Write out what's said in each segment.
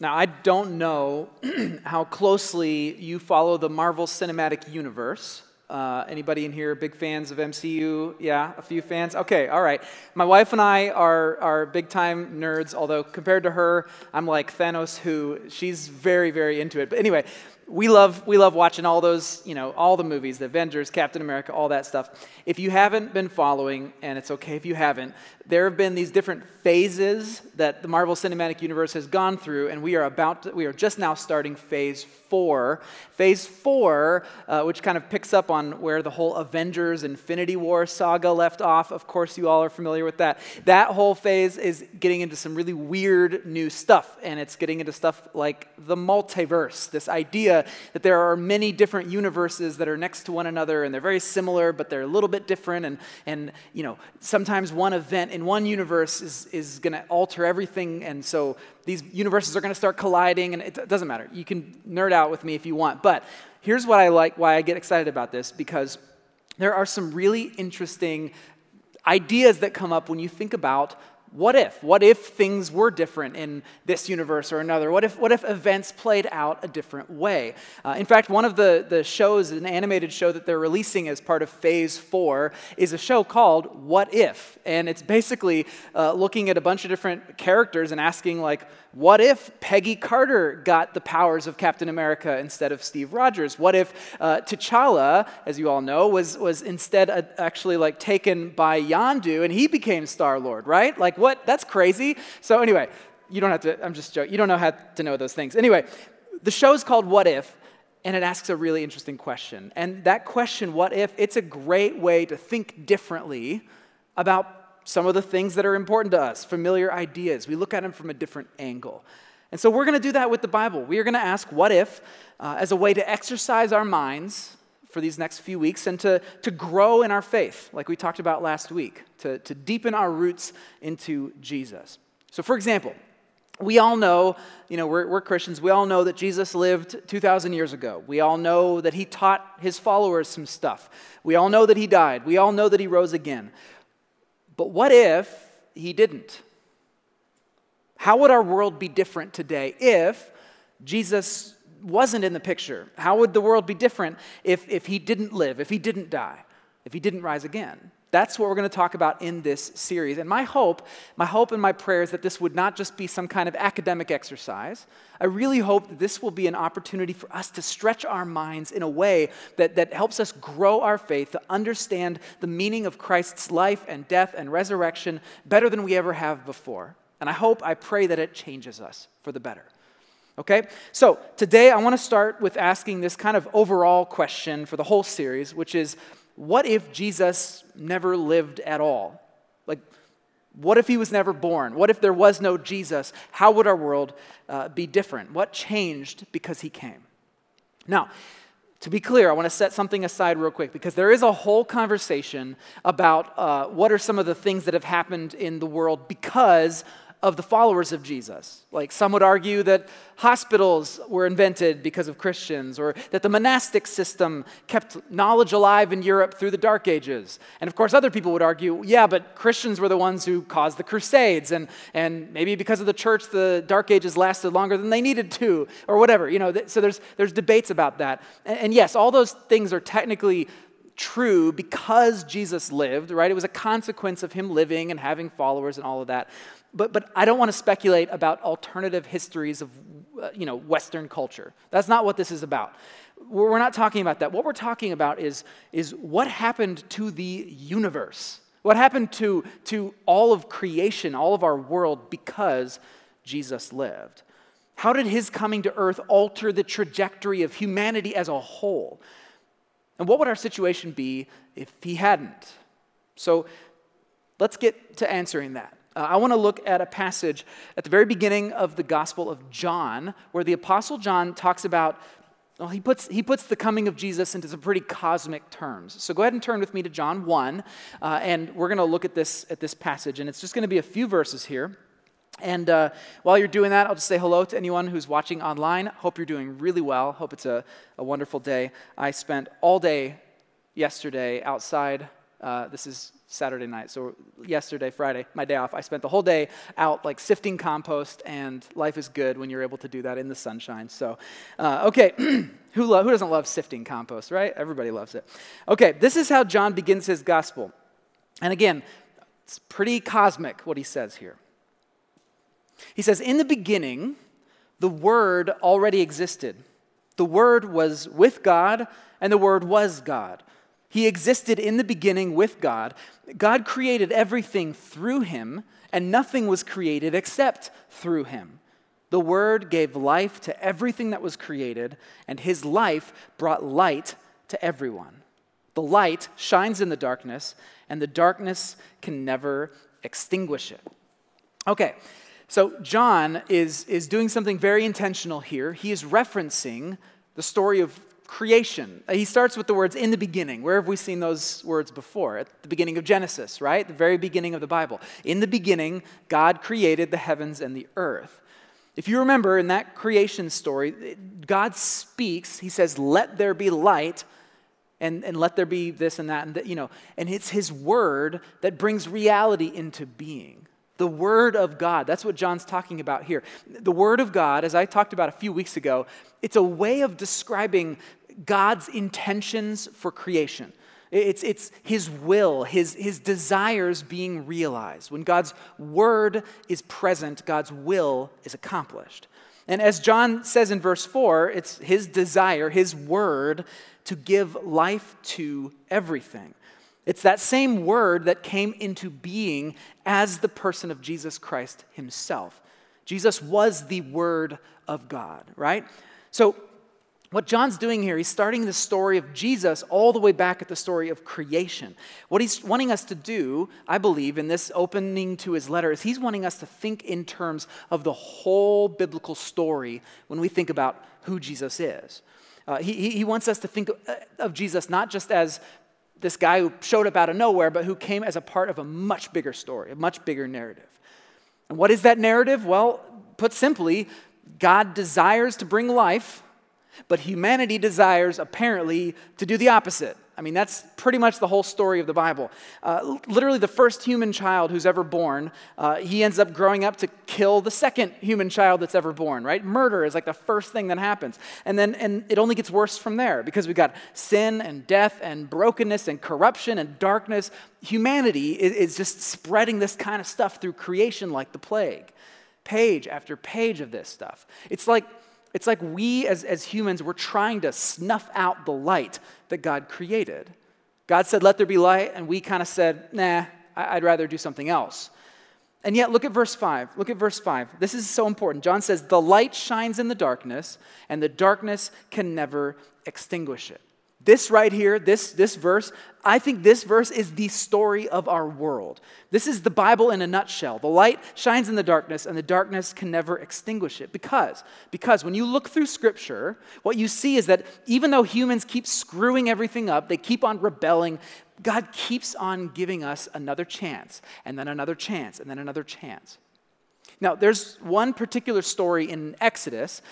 Now, I don't know how closely you follow the Marvel Cinematic Universe. Uh, anybody in here big fans of MCU? Yeah, a few fans? Okay, all right. My wife and I are, are big time nerds, although compared to her, I'm like Thanos, who she's very, very into it. But anyway, we love, we love watching all those, you know, all the movies, the Avengers, Captain America, all that stuff. If you haven't been following, and it's okay if you haven't, there have been these different phases that the Marvel Cinematic Universe has gone through, and we are about, to, we are just now starting phase four. Phase four, uh, which kind of picks up on where the whole Avengers Infinity War saga left off. Of course, you all are familiar with that. That whole phase is getting into some really weird new stuff, and it's getting into stuff like the multiverse, this idea that there are many different universes that are next to one another, and they're very similar, but they're a little bit different, and, and you know, sometimes one event in one universe is, is going to alter everything, and so these universes are going to start colliding, and it doesn't matter. You can nerd out with me if you want. But here's what I like, why I get excited about this, because there are some really interesting ideas that come up when you think about what if? What if things were different in this universe or another? What if, what if events played out a different way? Uh, in fact, one of the, the shows, an animated show that they're releasing as part of phase four, is a show called What If? And it's basically uh, looking at a bunch of different characters and asking, like, what if Peggy Carter got the powers of Captain America instead of Steve Rogers? What if uh, T'Challa, as you all know, was, was instead uh, actually like taken by Yondu and he became Star Lord, right? Like, what? That's crazy. So, anyway, you don't have to, I'm just joking. You don't know how to know those things. Anyway, the show's called What If, and it asks a really interesting question. And that question, what if, it's a great way to think differently about some of the things that are important to us, familiar ideas. We look at them from a different angle. And so we're going to do that with the Bible. We are going to ask what if uh, as a way to exercise our minds for these next few weeks and to, to grow in our faith, like we talked about last week, to, to deepen our roots into Jesus. So, for example, we all know, you know, we're, we're, Christians, we all know that Jesus lived 2,000 years ago. We all know that he taught his followers some stuff. We all know that he died. We all know that he rose again. But what if he didn't? How would our world be different today if Jesus wasn't in the picture? How would the world be different if, if he didn't live, if he didn't die, if he didn't rise again? That's what we're going to talk about in this series. And my hope, my hope and my prayer is that this would not just be some kind of academic exercise. I really hope that this will be an opportunity for us to stretch our minds in a way that, that helps us grow our faith, to understand the meaning of Christ's life and death and resurrection better than we ever have before. And I hope, I pray that it changes us for the better. Okay? So today I want to start with asking this kind of overall question for the whole series, which is what if Jesus never lived at all? Like, what if he was never born? What if there was no Jesus? How would our world uh, be different? What changed because he came? Now, to be clear, I want to set something aside real quick because there is a whole conversation about uh, what are some of the things that have happened in the world because of the followers of Jesus. Like some would argue that hospitals were invented because of Christians, or that the monastic system kept knowledge alive in Europe through the Dark Ages. And of course, other people would argue, yeah, but Christians were the ones who caused the Crusades, and, and maybe because of the church, the Dark Ages lasted longer than they needed to, or whatever. You know, so there's, there's debates about that. And, and yes, all those things are technically true because Jesus lived, right? It was a consequence of him living and having followers and all of that. But, but I don't want to speculate about alternative histories of uh, you know, Western culture. That's not what this is about. We're not talking about that. What we're talking about is, is what happened to the universe, what happened to, to all of creation, all of our world, because Jesus lived. How did his coming to earth alter the trajectory of humanity as a whole? And what would our situation be if he hadn't? So let's get to answering that. Uh, I want to look at a passage at the very beginning of the Gospel of John where the Apostle John talks about, well, he puts, he puts the coming of Jesus into some pretty cosmic terms. So go ahead and turn with me to John 1, uh, and we're going to look at this, at this passage. And it's just going to be a few verses here. And uh, while you're doing that, I'll just say hello to anyone who's watching online. Hope you're doing really well. Hope it's a, a wonderful day. I spent all day yesterday outside Uh, this is Saturday night. So yesterday, Friday, my day off, I spent the whole day out like sifting compost, and life is good when you're able to do that in the sunshine. So, uh, okay, who, lo- who doesn't love sifting compost, right? Everybody loves it. Okay, this is how John begins his gospel. And again, it's pretty cosmic what he says here. He says, In the beginning, the Word already existed. The Word was with God, and the Word was God. He existed in the beginning with God. God created everything through him, and nothing was created except through him. The Word gave life to everything that was created, and his life brought light to everyone. The light shines in the darkness, and the darkness can never extinguish it. Okay, so John is, is doing something very intentional here. He is referencing the story of creation. He starts with the words in the beginning. Where have we seen those words before? At the beginning of Genesis, right? The very beginning of the Bible. In the beginning, God created the heavens and the earth. If you remember in that creation story, God speaks, He says, Let there be light. And, and let there be this and that and that, you know and it's his word that brings reality into being the Word of God. That's what John's talking about here. The Word of God, as I talked about a few weeks ago, it's a way of describing God's intentions for creation. It's, it's his will, his, his desires being realized. When God's word is present, God's will is accomplished. And as John says in verse 4, it's his desire, his word, to give life to everything. It's that same word that came into being as the person of Jesus Christ himself. Jesus was the Word of God, right? So what John's doing here, he's starting the story of Jesus all the way back at the story of creation. What he's wanting us to do, I believe, in this opening to his letter, is he's wanting us to think in terms of the whole biblical story when we think about who Jesus is. Uh, he, he wants us to think of Jesus not just as this guy who showed up out of nowhere, but who came as a part of a much bigger story, a much bigger narrative. And what is that narrative? Well, put simply, God desires to bring life but humanity desires, apparently, to do the opposite. I mean, that's pretty much the whole story of the Bible. Uh, literally, the first human child who's ever born, uh, he ends up growing up to kill the second human child that's ever born, right? Murder is like the first thing that happens. And then and it only gets worse from there because we've got sin and death and brokenness and corruption and darkness. Humanity is, is just spreading this kind of stuff through creation like the plague. Page after page of this stuff. It's like it's like we as, as humans, we're trying to snuff out the light that God created. God said, Let there be light, and we kind of said, Nah, I'd rather do something else. And yet, look at verse 5. Look at verse 5. This is so important. John says, The light shines in the darkness, and the darkness can never extinguish it. This right here, this, this verse, I think this verse is the story of our world. This is the Bible in a nutshell. The light shines in the darkness, and the darkness can never extinguish it. Because, because when you look through Scripture, what you see is that even though humans keep screwing everything up, they keep on rebelling, God keeps on giving us another chance, and then another chance, and then another chance. Now, there's one particular story in Exodus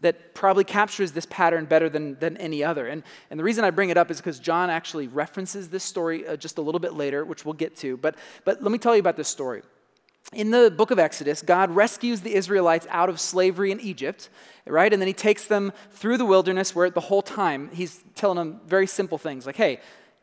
that probably captures this pattern better than, than any other. And, and the reason I bring it up is because John actually references this story uh, just a little bit later, which we'll get to. But, but let me tell you about this story. In the book of Exodus, God rescues the Israelites out of slavery in Egypt, right? And then he takes them through the wilderness where the whole time he's telling them very simple things like, hey,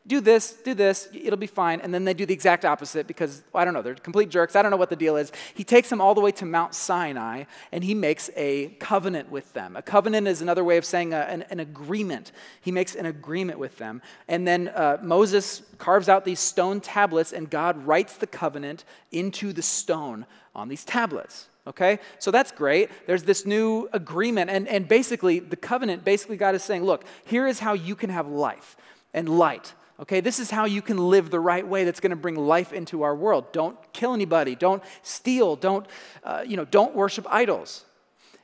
do this, do this, it'll be fine. And then they do the exact opposite because, I don't know, they're complete jerks. I don't know what the deal is. He takes them all the way to Mount Sinai and he makes a covenant with them. A covenant is another way of saying a, an, an, agreement. He makes an agreement with them. And then uh, Moses carves out these stone tablets and God writes the covenant into the stone on these tablets. Okay? So that's great. There's this new agreement. And, and basically, the covenant, basically, God is saying, look, here is how you can have life and light Okay, this is how you can live the right way that's going to bring life into our world. Don't kill anybody. Don't steal. Don't, uh, you know, don't worship idols.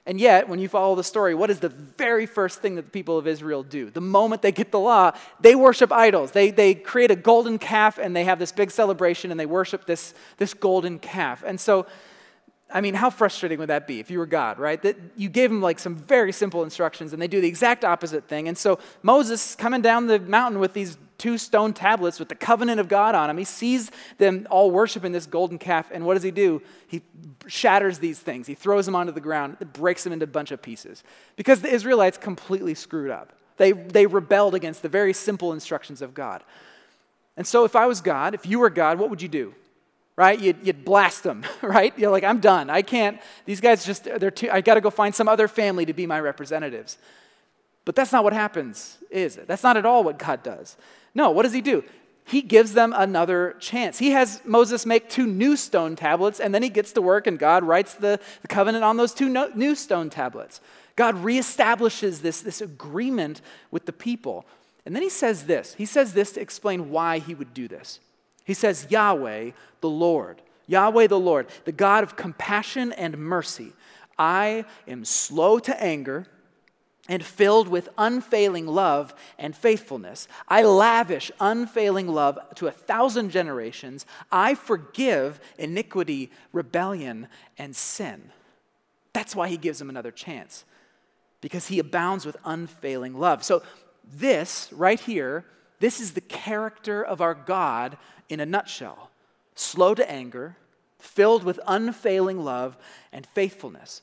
And yet, when you follow the story, what is the very first thing that the people of Israel do? The moment they get the law, they worship idols. They, they create a golden calf and they have this big celebration and they worship this, this golden calf. And so, I mean, how frustrating would that be if you were God, right? That you gave them like some very simple instructions and they do the exact opposite thing. And so Moses coming down the mountain with these two stone tablets with the covenant of God on them. He sees them all worshiping this golden calf, and what does he do? He shatters these things. He throws them onto the ground, breaks them into a bunch of pieces. Because the Israelites completely screwed up. They, they rebelled against the very simple instructions of God. And so, if I was God, if you were God, what would you do? Right? You'd, you'd blast them, right? You're like, I'm done. I can't, these guys just, they're too, I got to go find some other family to be my representatives. But that's not what happens, is it? That's not at all what God does. No, what does He do? He gives them another chance. He has Moses make two new stone tablets, and then he gets to work, and God writes the, the covenant on those two no, new stone tablets. God reestablishes this, this agreement with the people. And then he says this He says this to explain why he would do this. He says, Yahweh, the Lord, Yahweh, the Lord, the God of compassion and mercy. I am slow to anger and filled with unfailing love and faithfulness. I lavish unfailing love to a thousand generations. I forgive iniquity, rebellion, and sin. That's why he gives them another chance, because he abounds with unfailing love. So, this right here, this is the character of our God in a nutshell slow to anger, filled with unfailing love and faithfulness.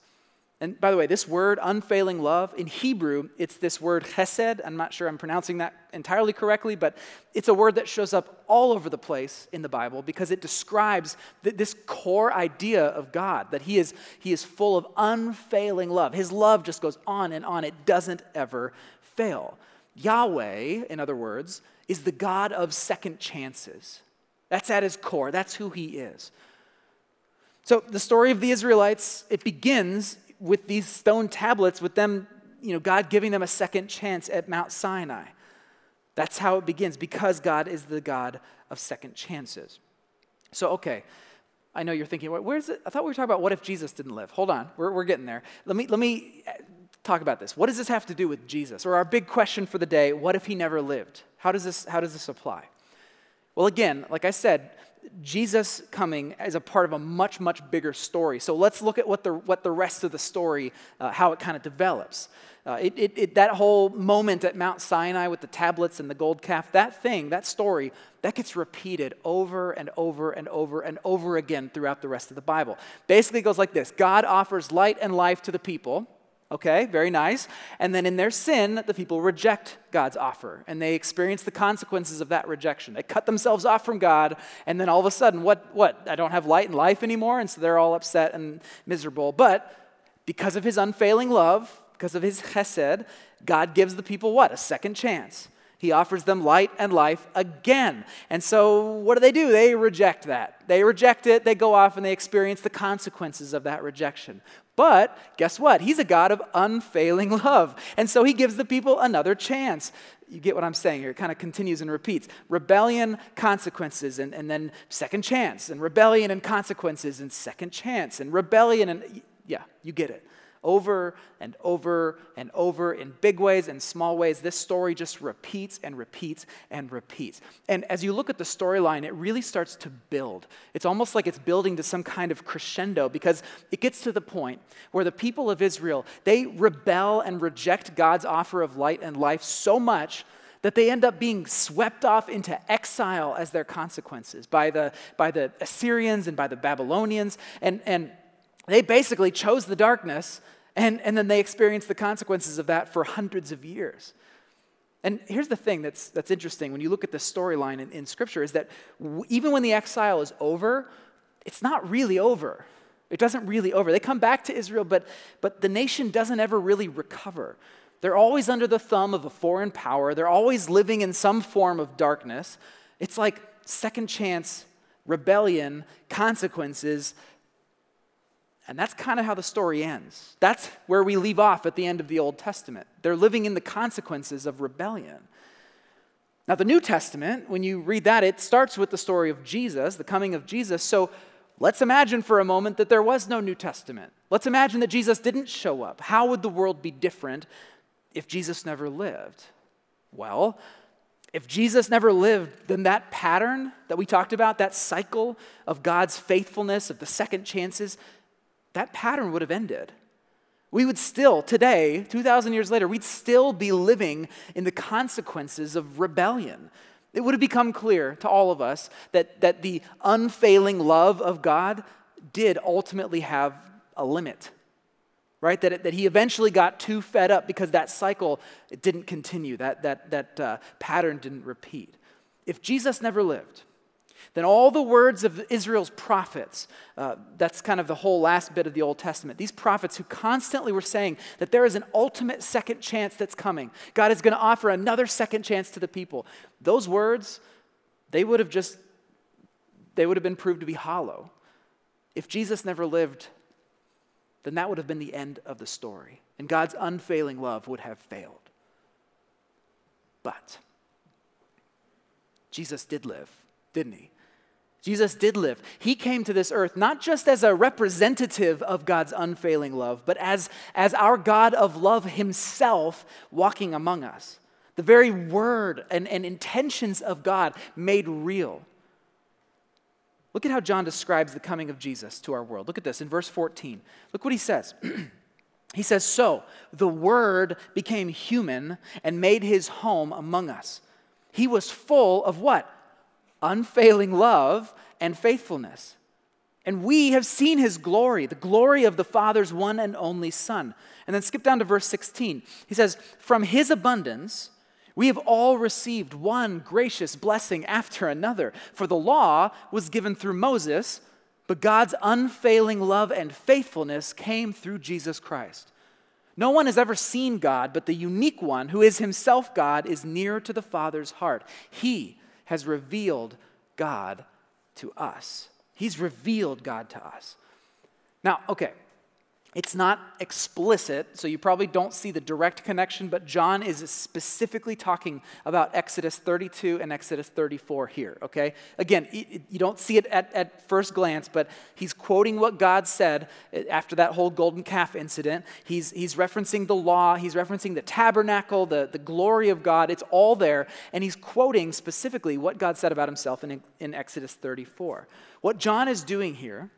And by the way, this word, unfailing love, in Hebrew, it's this word chesed. I'm not sure I'm pronouncing that entirely correctly, but it's a word that shows up all over the place in the Bible because it describes th- this core idea of God, that he is, he is full of unfailing love. His love just goes on and on, it doesn't ever fail. Yahweh, in other words, is the God of second chances. That's at his core, that's who he is. So the story of the Israelites, it begins with these stone tablets, with them, you know, God giving them a second chance at Mount Sinai. That's how it begins, because God is the God of second chances. So, okay, I know you're thinking, where's it? I thought we were talking about what if Jesus didn't live. Hold on, we're, we're getting there. Let me, let me eh, talk about this. What does this have to do with Jesus? Or our big question for the day what if he never lived? How does this, how does this apply? Well, again, like I said, Jesus coming is a part of a much, much bigger story. So let's look at what the, what the rest of the story, uh, how it kind of develops. Uh, it, it, it, that whole moment at Mount Sinai with the tablets and the gold calf, that thing, that story, that gets repeated over and over and over and over again throughout the rest of the Bible. Basically, goes like this God offers light and life to the people Okay, very nice. And then in their sin, the people reject God's offer and they experience the consequences of that rejection. They cut themselves off from God, and then all of a sudden, what? What? I don't have light and life anymore, and so they're all upset and miserable. But because of his unfailing love, because of his chesed, God gives the people what? A second chance. He offers them light and life again. And so, what do they do? They reject that. They reject it, they go off and they experience the consequences of that rejection. But guess what? He's a God of unfailing love. And so he gives the people another chance. You get what I'm saying here? It kind of continues and repeats rebellion, consequences, and, and then second chance, and rebellion and consequences, and second chance, and rebellion, and yeah, you get it over and over and over in big ways and small ways. This story just repeats and repeats and repeats. And as you look at the storyline, it really starts to build. It's almost like it's building to some kind of crescendo because it gets to the point where the people of Israel, they rebel and reject God's offer of light and life so much that they end up being swept off into exile as their consequences by the, by the Assyrians and by the Babylonians. And, and they basically chose the darkness, and, and then they experienced the consequences of that for hundreds of years. And here's the thing that's, that's interesting when you look at the storyline in, in Scripture is that w- even when the exile is over, it's not really over. It doesn't really over. They come back to Israel, but, but the nation doesn't ever really recover. They're always under the thumb of a foreign power. They're always living in some form of darkness. It's like second chance rebellion, consequences, and that's kind of how the story ends. That's where we leave off at the end of the Old Testament. They're living in the consequences of rebellion. Now, the New Testament, when you read that, it starts with the story of Jesus, the coming of Jesus. So let's imagine for a moment that there was no New Testament. Let's imagine that Jesus didn't show up. How would the world be different if Jesus never lived? Well, if Jesus never lived, then that pattern that we talked about, that cycle of God's faithfulness, of the second chances, that pattern would have ended. We would still, today, 2,000 years later, we'd still be living in the consequences of rebellion. It would have become clear to all of us that, that the unfailing love of God did ultimately have a limit, right? That, it, that he eventually got too fed up because that cycle it didn't continue, that, that, that uh, pattern didn't repeat. If Jesus never lived, then all the words of Israel's prophets, uh, that's kind of the whole last bit of the Old Testament, these prophets who constantly were saying that there is an ultimate second chance that's coming. God is going to offer another second chance to the people. Those words, they would have just, they would have been proved to be hollow. If Jesus never lived, then that would have been the end of the story. And God's unfailing love would have failed. But Jesus did live, didn't he? Jesus did live. He came to this earth not just as a representative of God's unfailing love, but as, as our God of love himself walking among us. The very word and, and intentions of God made real. Look at how John describes the coming of Jesus to our world. Look at this in verse 14. Look what he says. he says, So the Word became human and made his home among us. He was full of what? Unfailing love and faithfulness. And we have seen his glory, the glory of the Father's one and only Son. And then skip down to verse 16. He says, From his abundance, we have all received one gracious blessing after another. For the law was given through Moses, but God's unfailing love and faithfulness came through Jesus Christ. No one has ever seen God, but the unique one, who is himself God, is near to the Father's heart. He has revealed God to us. He's revealed God to us. Now, okay, it's not explicit, so you probably don't see the direct connection, but John is specifically talking about Exodus 32 and Exodus 34 here, okay? Again, you don't see it at, at first glance, but he's quoting what God said eh, after that whole golden calf incident. He's, he's referencing the law, he's referencing the tabernacle, the, the glory of God. It's all there, and he's quoting specifically what God said about himself in, in Exodus 34. What John is doing here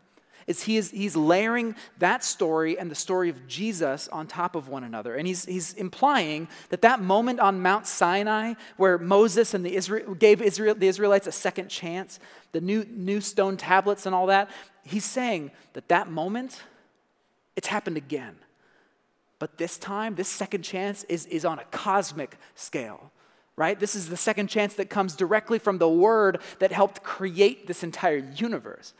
is he is he's layering that story and the story of Jesus on top of one another. And he's, he's implying that that moment on Mount Sinai where Moses and the Israel, gave Israel, the Israelites a second chance, the new, new stone tablets and all that, he's saying that that moment, it's happened again. But this time, this second chance is, is on a cosmic scale right? This is the second chance that comes directly from the word that helped create this entire universe.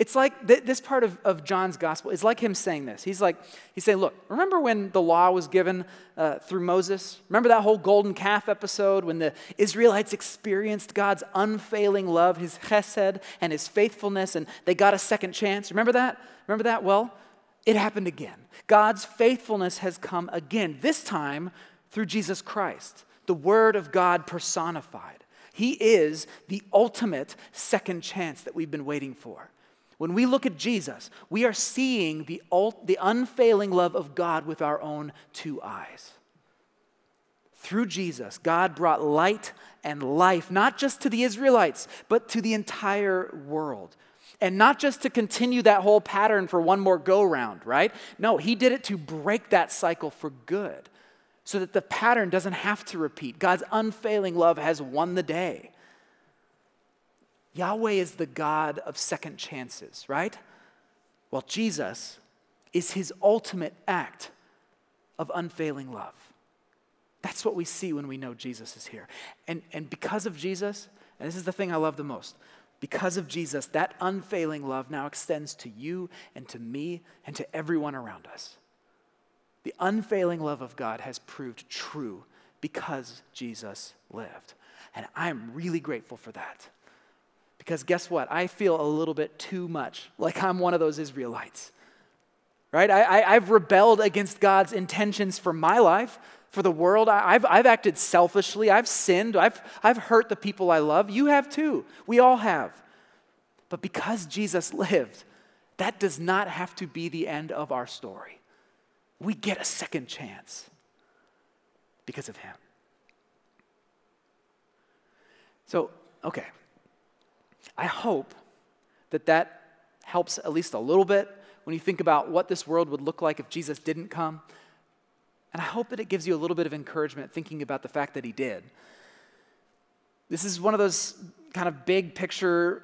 It's like th- this part of, of John's gospel is like him saying this. He's like, he's saying, look, remember when the law was given uh, through Moses? Remember that whole golden calf episode when the Israelites experienced God's unfailing love, his chesed, and his faithfulness, and they got a second chance? Remember that? Remember that? Well, it happened again. God's faithfulness has come again, this time through Jesus Christ, the Word of God personified. He is the ultimate second chance that we've been waiting for. When we look at Jesus, we are seeing the, the unfailing love of God with our own two eyes. Through Jesus, God brought light and life, not just to the Israelites, but to the entire world. And not just to continue that whole pattern for one more go round, right? No, He did it to break that cycle for good so that the pattern doesn't have to repeat. God's unfailing love has won the day. Yahweh is the God of second chances, right? Well, Jesus is his ultimate act of unfailing love. That's what we see when we know Jesus is here. And, and because of Jesus, and this is the thing I love the most, because of Jesus, that unfailing love now extends to you and to me and to everyone around us. The unfailing love of God has proved true because Jesus lived. And I'm really grateful for that. Because guess what? I feel a little bit too much like I'm one of those Israelites. Right? I, have rebelled against God's intentions for my life, for the world. I, have I've acted selfishly. I've sinned. I've, I've hurt the people I love. You have too. We all have. But because Jesus lived, that does not have to be the end of our story. We get a second chance because of him. So, okay. I hope that that helps at least a little bit when you think about what this world would look like if Jesus didn't come. And I hope that it gives you a little bit of encouragement thinking about the fact that he did. This is one of those kind of big picture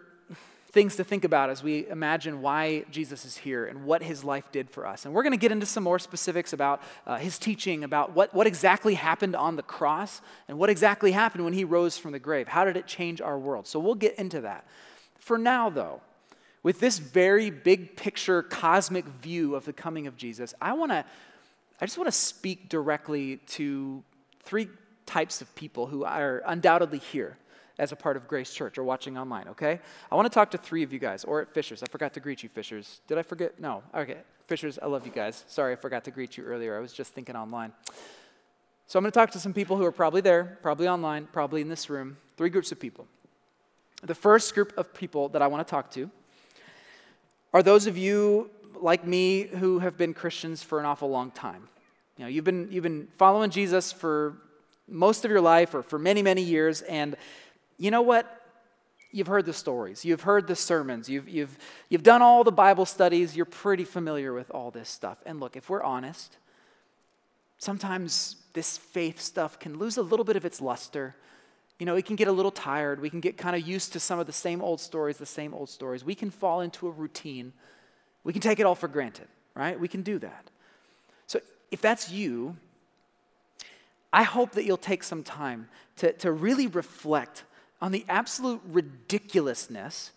things to think about as we imagine why Jesus is here and what his life did for us. And we're going to get into some more specifics about uh, his teaching, about what, what exactly happened on the cross, and what exactly happened when he rose from the grave. How did it change our world? So we'll get into that. For now, though, with this very big picture cosmic view of the coming of Jesus, I want to I just want to speak directly to three types of people who are undoubtedly here as a part of Grace Church or watching online, okay? I want to talk to three of you guys, or at Fishers. I forgot to greet you, Fishers. Did I forget? No. Okay. Fishers, I love you guys. Sorry, I forgot to greet you earlier. I was just thinking online. So I'm going to talk to some people who are probably there, probably online, probably in this room. Three groups of people. The first group of people that I want to talk to are those of you like me who have been Christians for an awful long time. You know, you've been, you've been following Jesus for most of your life or for many, many years, and you know what? You've heard the stories, you've heard the sermons, you've, you've, you've done all the Bible studies, you're pretty familiar with all this stuff. And look, if we're honest, sometimes this faith stuff can lose a little bit of its luster. You know, it can get a little tired. We can get kind of used to some of the same old stories, the same old stories. We can fall into a routine. We can take it all for granted, right? We can do that. So if that's you, I hope that you'll take some time to, to really reflect on the absolute ridiculousness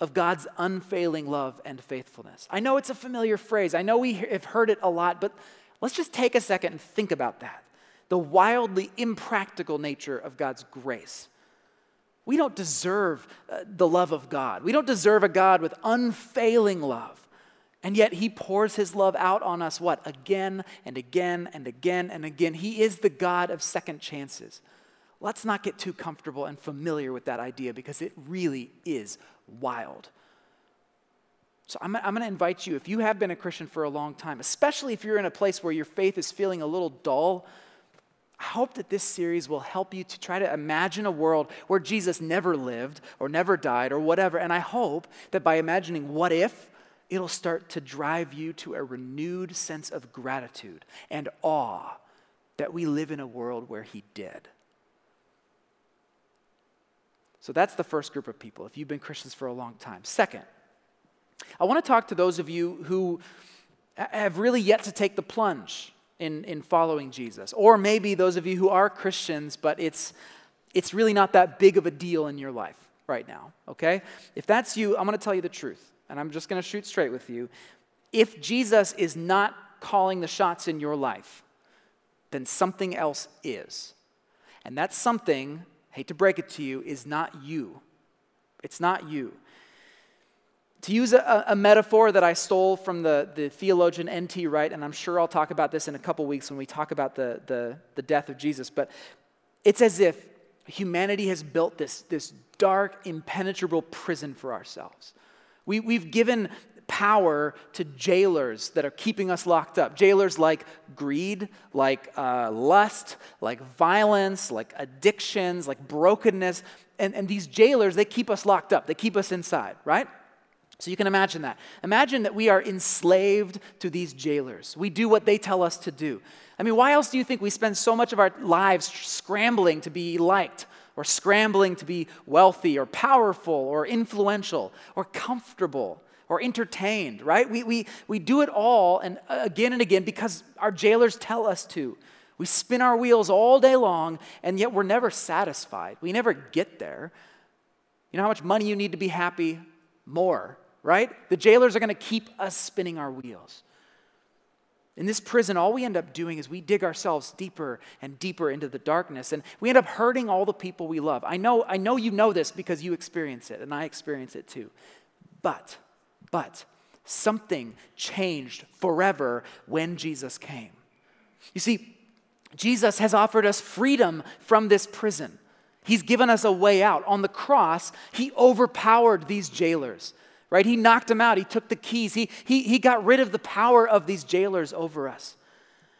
of God's unfailing love and faithfulness. I know it's a familiar phrase, I know we have heard it a lot, but let's just take a second and think about that. The wildly impractical nature of God's grace. We don't deserve uh, the love of God. We don't deserve a God with unfailing love. And yet he pours his love out on us, what? Again and again and again and again. He is the God of second chances. Let's not get too comfortable and familiar with that idea because it really is wild. So I'm, I'm going to invite you, if you have been a Christian for a long time, especially if you're in a place where your faith is feeling a little dull, I hope that this series will help you to try to imagine a world where Jesus never lived or never died or whatever. And I hope that by imagining what if, it'll start to drive you to a renewed sense of gratitude and awe that we live in a world where He did. So that's the first group of people, if you've been Christians for a long time. Second, I want to talk to those of you who have really yet to take the plunge in, in following Jesus. Or maybe those of you who are Christians, but it's, it's really not that big of a deal in your life right now, okay? If that's you, I'm going to tell you the truth, and I'm just going to shoot straight with you. If Jesus is not calling the shots in your life, then something else is. And that something hate to break it to you, is not you. It's not you. To use a, a, metaphor that I stole from the, the theologian N.T. Wright, and I'm sure I'll talk about this in a couple weeks when we talk about the, the, the death of Jesus, but it's as if humanity has built this, this dark, impenetrable prison for ourselves. We, we've given power to jailers that are keeping us locked up. Jailers like greed, like uh, lust, like violence, like addictions, like brokenness. And, and these jailers, they keep us locked up, they keep us inside, right? So you can imagine that. Imagine that we are enslaved to these jailers. We do what they tell us to do. I mean, why else do you think we spend so much of our lives scrambling to be liked? Or scrambling to be wealthy or powerful or influential or comfortable or entertained, right? We, we, we do it all and uh, again and again because our jailers tell us to. We spin our wheels all day long, and yet we're never satisfied. We never get there. You know how much money you need to be happy? More, right? The jailers are going to keep us spinning our wheels. In this prison, all we end up doing is we dig ourselves deeper and deeper into the darkness, and we end up hurting all the people we love. I know, I know you know this because you experience it, and I experience it too. But but something changed forever when Jesus came. You see, Jesus has offered us freedom from this prison. He's given us a way out. On the cross, he overpowered these jailers, right? He knocked them out. He took the keys. He, he, he got rid of the power of these jailers over us.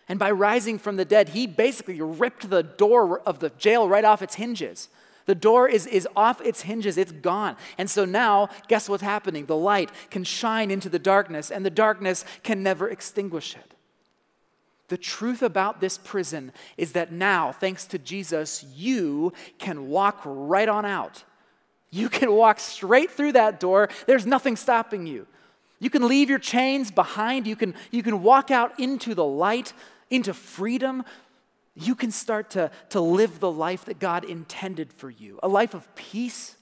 And by rising from the dead, he basically ripped the door of the jail right off its hinges. The door is, is off its hinges, it's gone. And so now, guess what's happening? The light can shine into the darkness, and the darkness can never extinguish it. The truth about this prison is that now, thanks to Jesus, you can walk right on out. You can walk straight through that door. There's nothing stopping you. You can leave your chains behind. You can, you can walk out into the light, into freedom. You can start to, to live the life that God intended for you a life of peace,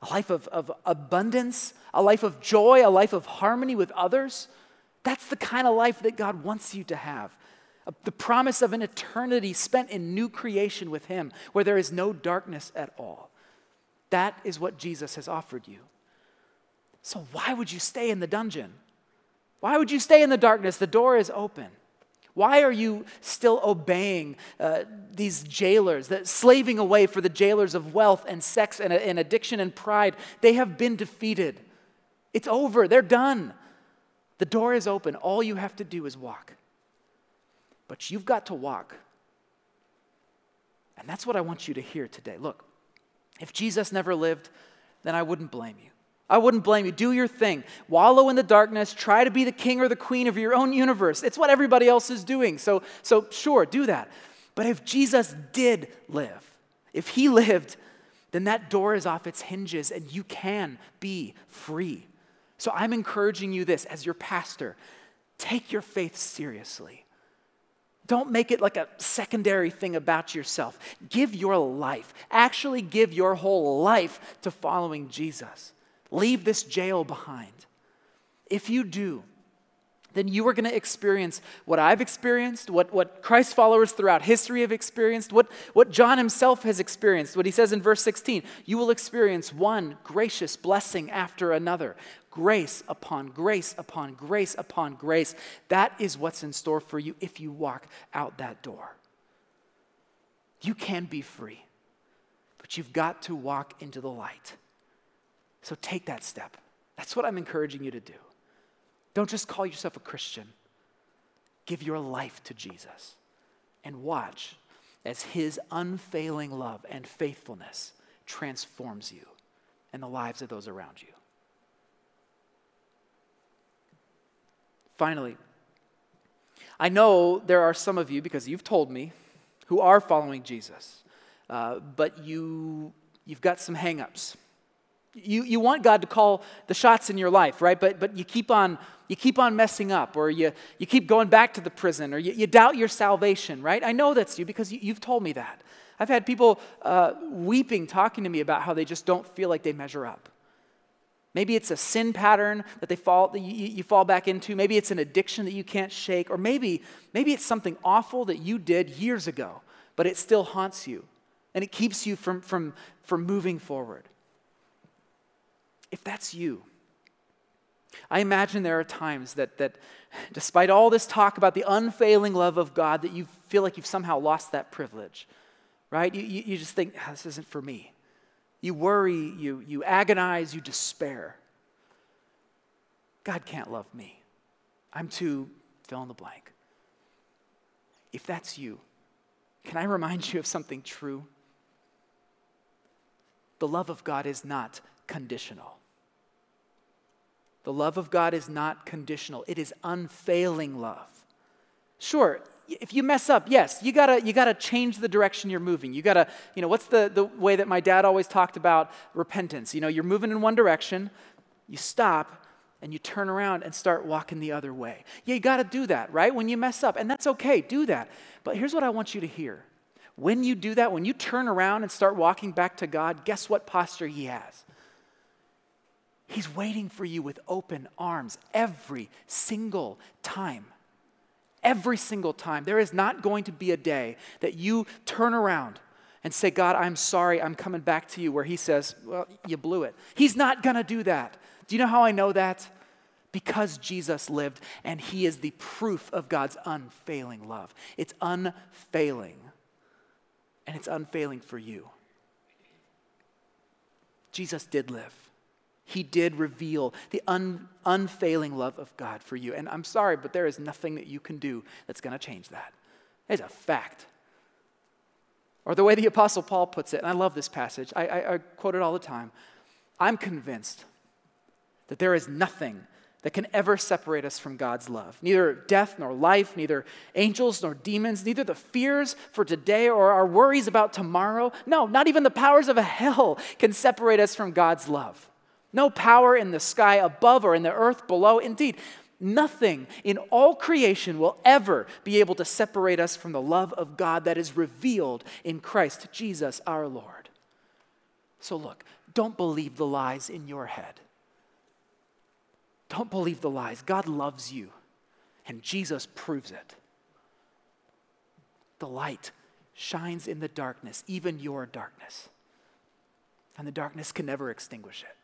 a life of, of abundance, a life of joy, a life of harmony with others. That's the kind of life that God wants you to have. Uh, the promise of an eternity spent in new creation with Him, where there is no darkness at all. That is what Jesus has offered you. So, why would you stay in the dungeon? Why would you stay in the darkness? The door is open. Why are you still obeying uh, these jailers, that slaving away for the jailers of wealth and sex and, and addiction and pride? They have been defeated. It's over. They're done. The door is open. All you have to do is walk. But you've got to walk. And that's what I want you to hear today. Look, if Jesus never lived, then I wouldn't blame you. I wouldn't blame you. Do your thing. Wallow in the darkness. Try to be the king or the queen of your own universe. It's what everybody else is doing. So, so sure, do that. But if Jesus did live, if he lived, then that door is off its hinges and you can be free. So I'm encouraging you this as your pastor take your faith seriously. Don't make it like a secondary thing about yourself. Give your life, actually, give your whole life to following Jesus. Leave this jail behind. If you do, then you are going to experience what I've experienced, what, what Christ followers throughout history have experienced, what, what John himself has experienced. What he says in verse 16 you will experience one gracious blessing after another, grace upon grace upon grace upon grace. That is what's in store for you if you walk out that door. You can be free, but you've got to walk into the light. So take that step. That's what I'm encouraging you to do. Don't just call yourself a Christian, give your life to Jesus and watch as his unfailing love and faithfulness transforms you and the lives of those around you. Finally, I know there are some of you, because you've told me, who are following Jesus, uh, but you, you've got some hangups. You, you want God to call the shots in your life, right? But, but you, keep on, you keep on messing up, or you, you keep going back to the prison, or you, you doubt your salvation, right? I know that's you because you, have told me that. I've had people uh, weeping, talking to me about how they just don't feel like they measure up. Maybe it's a sin pattern that they fall, that you, you fall back into. Maybe it's an addiction that you can't shake. Or maybe, maybe it's something awful that you did years ago, but it still haunts you and it keeps you from, from, from moving forward if that's you, I imagine there are times that, that, despite all this talk about the unfailing love of God, that you feel like you've somehow lost that privilege, right? You, you, you just think, oh, this isn't for me. You worry, you, you agonize, you despair. God can't love me. I'm too fill in the blank. If that's you, can I remind you of something true? The love of God is not conditional. The love of God is not conditional, it is unfailing love. Sure, if you mess up, yes, you gotta, you gotta change the direction you're moving. You gotta, you know, what's the, the way that my dad always talked about repentance? You know, you're moving in one direction, you stop, and you turn around and start walking the other way. Yeah, you gotta do that, right? When you mess up, and that's okay, do that. But here's what I want you to hear. When you do that, when you turn around and start walking back to God, guess what posture He has? He's waiting for you with open arms every single time. Every single time. There is not going to be a day that you turn around and say, God, I'm sorry, I'm coming back to you, where He says, Well, you blew it. He's not going to do that. Do you know how I know that? Because Jesus lived, and He is the proof of God's unfailing love. It's unfailing, and it's unfailing for you. Jesus did live. He did reveal the un, unfailing love of God for you. And I'm sorry, but there is nothing that you can do that's going to change that. It's a fact. Or the way the Apostle Paul puts it, and I love this passage, I, I, I quote it all the time. I'm convinced that there is nothing that can ever separate us from God's love. Neither death nor life, neither angels nor demons, neither the fears for today or our worries about tomorrow. No, not even the powers of hell can separate us from God's love. No power in the sky above or in the earth below. Indeed, nothing in all creation will ever be able to separate us from the love of God that is revealed in Christ Jesus our Lord. So, look, don't believe the lies in your head. Don't believe the lies. God loves you, and Jesus proves it. The light shines in the darkness, even your darkness, and the darkness can never extinguish it.